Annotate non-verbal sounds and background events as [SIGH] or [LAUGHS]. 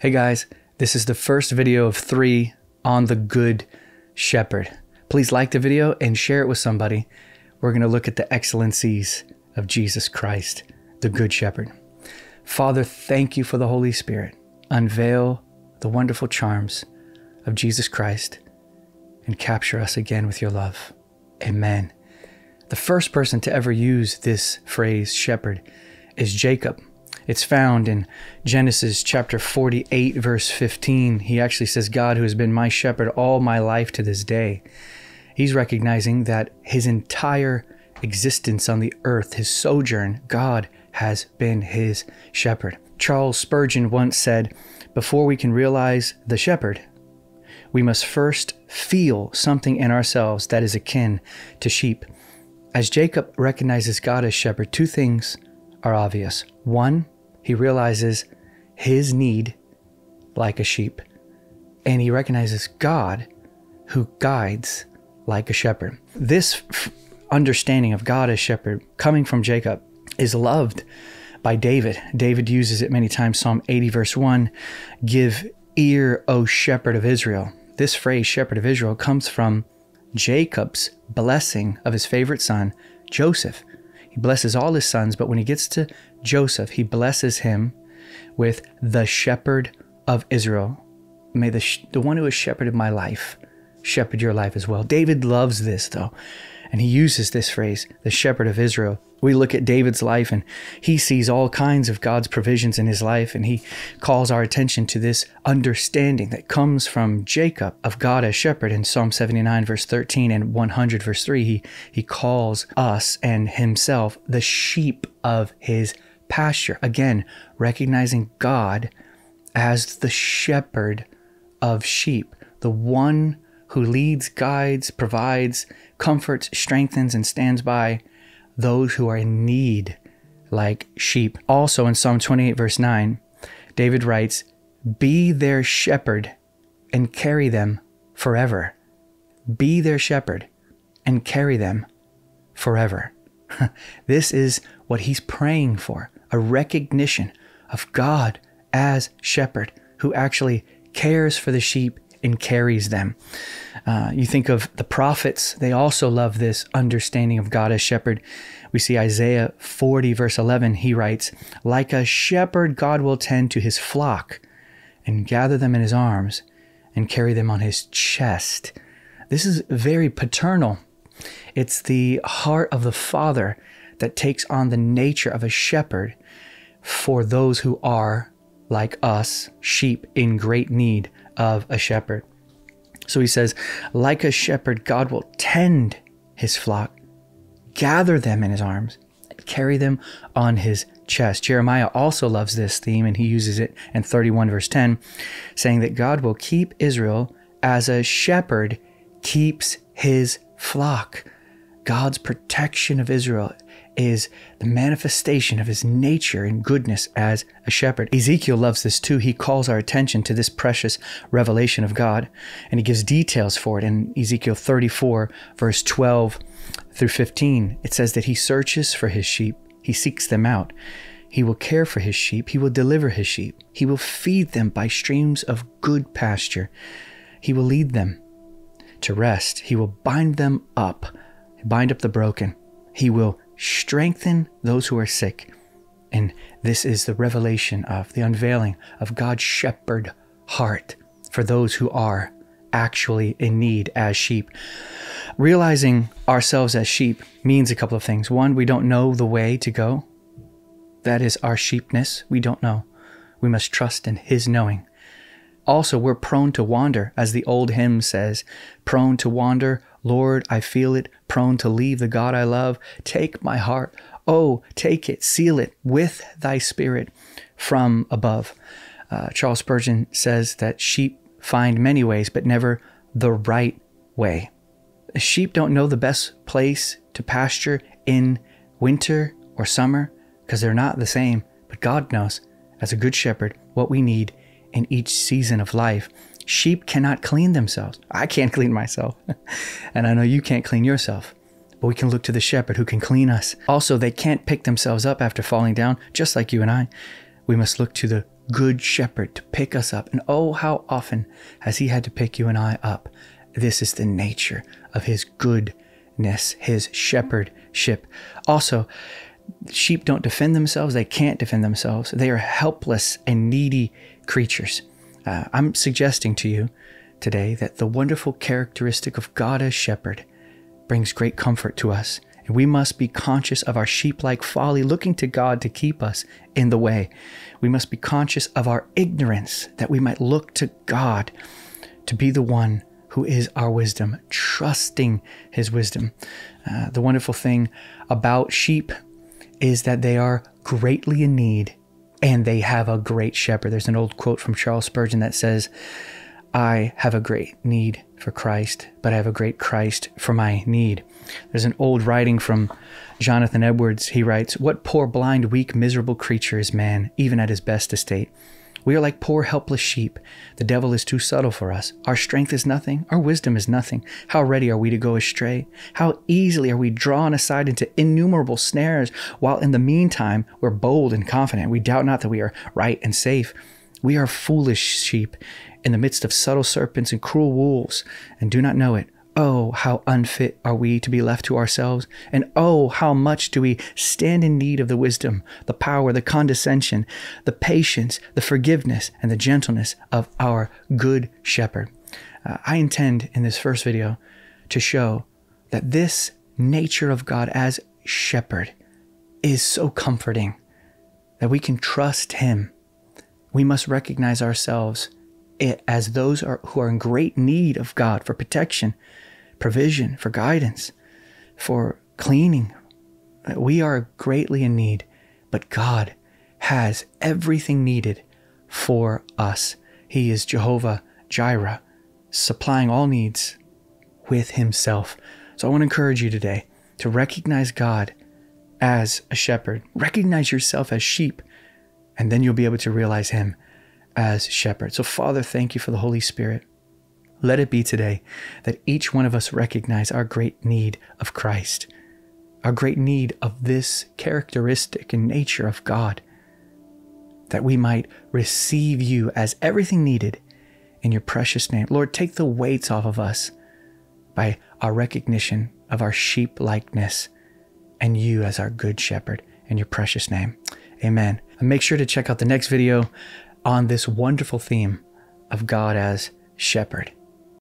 Hey guys, this is the first video of three on the Good Shepherd. Please like the video and share it with somebody. We're going to look at the excellencies of Jesus Christ, the Good Shepherd. Father, thank you for the Holy Spirit. Unveil the wonderful charms of Jesus Christ and capture us again with your love. Amen. The first person to ever use this phrase, shepherd, is Jacob. It's found in Genesis chapter 48, verse 15. He actually says, God, who has been my shepherd all my life to this day. He's recognizing that his entire existence on the earth, his sojourn, God has been his shepherd. Charles Spurgeon once said, Before we can realize the shepherd, we must first feel something in ourselves that is akin to sheep. As Jacob recognizes God as shepherd, two things are obvious. One, he realizes his need like a sheep, and he recognizes God who guides like a shepherd. This understanding of God as shepherd coming from Jacob is loved by David. David uses it many times. Psalm 80, verse 1 Give ear, O shepherd of Israel. This phrase, shepherd of Israel, comes from Jacob's blessing of his favorite son, Joseph. He blesses all his sons, but when he gets to Joseph, he blesses him with the shepherd of Israel. May the, the one who has shepherded my life shepherd your life as well. David loves this, though, and he uses this phrase, the shepherd of Israel. We look at David's life and he sees all kinds of God's provisions in his life, and he calls our attention to this understanding that comes from Jacob of God as shepherd in Psalm 79, verse 13, and 100, verse 3. He, he calls us and himself the sheep of his pasture. Again, recognizing God as the shepherd of sheep, the one who leads, guides, provides, comforts, strengthens, and stands by those who are in need, like sheep. Also in Psalm 28, verse 9, David writes, Be their shepherd and carry them forever. Be their shepherd and carry them forever. [LAUGHS] this is what he's praying for a recognition of God as shepherd who actually cares for the sheep and carries them. Uh, you think of the prophets, they also love this understanding of God as shepherd. We see Isaiah 40, verse 11, he writes, Like a shepherd, God will tend to his flock and gather them in his arms and carry them on his chest. This is very paternal. It's the heart of the Father that takes on the nature of a shepherd for those who are, like us, sheep in great need of a shepherd. So he says, like a shepherd, God will tend his flock, gather them in his arms, and carry them on his chest. Jeremiah also loves this theme, and he uses it in 31 verse 10, saying that God will keep Israel as a shepherd keeps his flock. God's protection of Israel is the manifestation of his nature and goodness as a shepherd. Ezekiel loves this too. He calls our attention to this precious revelation of God and he gives details for it in Ezekiel 34, verse 12 through 15. It says that he searches for his sheep, he seeks them out. He will care for his sheep, he will deliver his sheep, he will feed them by streams of good pasture, he will lead them to rest, he will bind them up, bind up the broken, he will strengthen those who are sick. And this is the revelation of the unveiling of God's shepherd heart for those who are actually in need as sheep. Realizing ourselves as sheep means a couple of things. One, we don't know the way to go. That is our sheepness. We don't know. We must trust in His knowing. Also, we're prone to wander, as the old hymn says, prone to wander. Lord, I feel it, prone to leave the God I love. Take my heart. Oh, take it, seal it with thy spirit from above. Uh, Charles Spurgeon says that sheep find many ways, but never the right way. Sheep don't know the best place to pasture in winter or summer because they're not the same, but God knows, as a good shepherd, what we need in each season of life. Sheep cannot clean themselves. I can't clean myself. [LAUGHS] and I know you can't clean yourself. But we can look to the shepherd who can clean us. Also, they can't pick themselves up after falling down, just like you and I. We must look to the good shepherd to pick us up. And oh, how often has he had to pick you and I up? This is the nature of his goodness, his shepherdship. Also, sheep don't defend themselves, they can't defend themselves. They are helpless and needy creatures. Uh, I'm suggesting to you today that the wonderful characteristic of God as shepherd brings great comfort to us. And we must be conscious of our sheep like folly, looking to God to keep us in the way. We must be conscious of our ignorance, that we might look to God to be the one who is our wisdom, trusting his wisdom. Uh, the wonderful thing about sheep is that they are greatly in need and they have a great shepherd. There's an old quote from Charles Spurgeon that says, I have a great need for Christ, but I have a great Christ for my need. There's an old writing from Jonathan Edwards. He writes, What poor, blind, weak, miserable creature is man, even at his best estate? We are like poor, helpless sheep. The devil is too subtle for us. Our strength is nothing. Our wisdom is nothing. How ready are we to go astray? How easily are we drawn aside into innumerable snares, while in the meantime we're bold and confident. We doubt not that we are right and safe. We are foolish sheep in the midst of subtle serpents and cruel wolves, and do not know it. Oh, how unfit are we to be left to ourselves, and oh, how much do we stand in need of the wisdom, the power, the condescension, the patience, the forgiveness, and the gentleness of our good shepherd. Uh, I intend in this first video to show that this nature of God as shepherd is so comforting that we can trust him. We must recognize ourselves it as those are, who are in great need of God for protection, provision, for guidance, for cleaning. We are greatly in need, but God has everything needed for us. He is Jehovah Jireh, supplying all needs with Himself. So I want to encourage you today to recognize God as a shepherd, recognize yourself as sheep, and then you'll be able to realize Him as shepherd. So, Father, thank you for the Holy Spirit. Let it be today that each one of us recognize our great need of Christ, our great need of this characteristic and nature of God, that we might receive you as everything needed in your precious name. Lord, take the weights off of us by our recognition of our sheep likeness and you as our good shepherd in your precious name. Amen. And make sure to check out the next video on this wonderful theme of God as shepherd.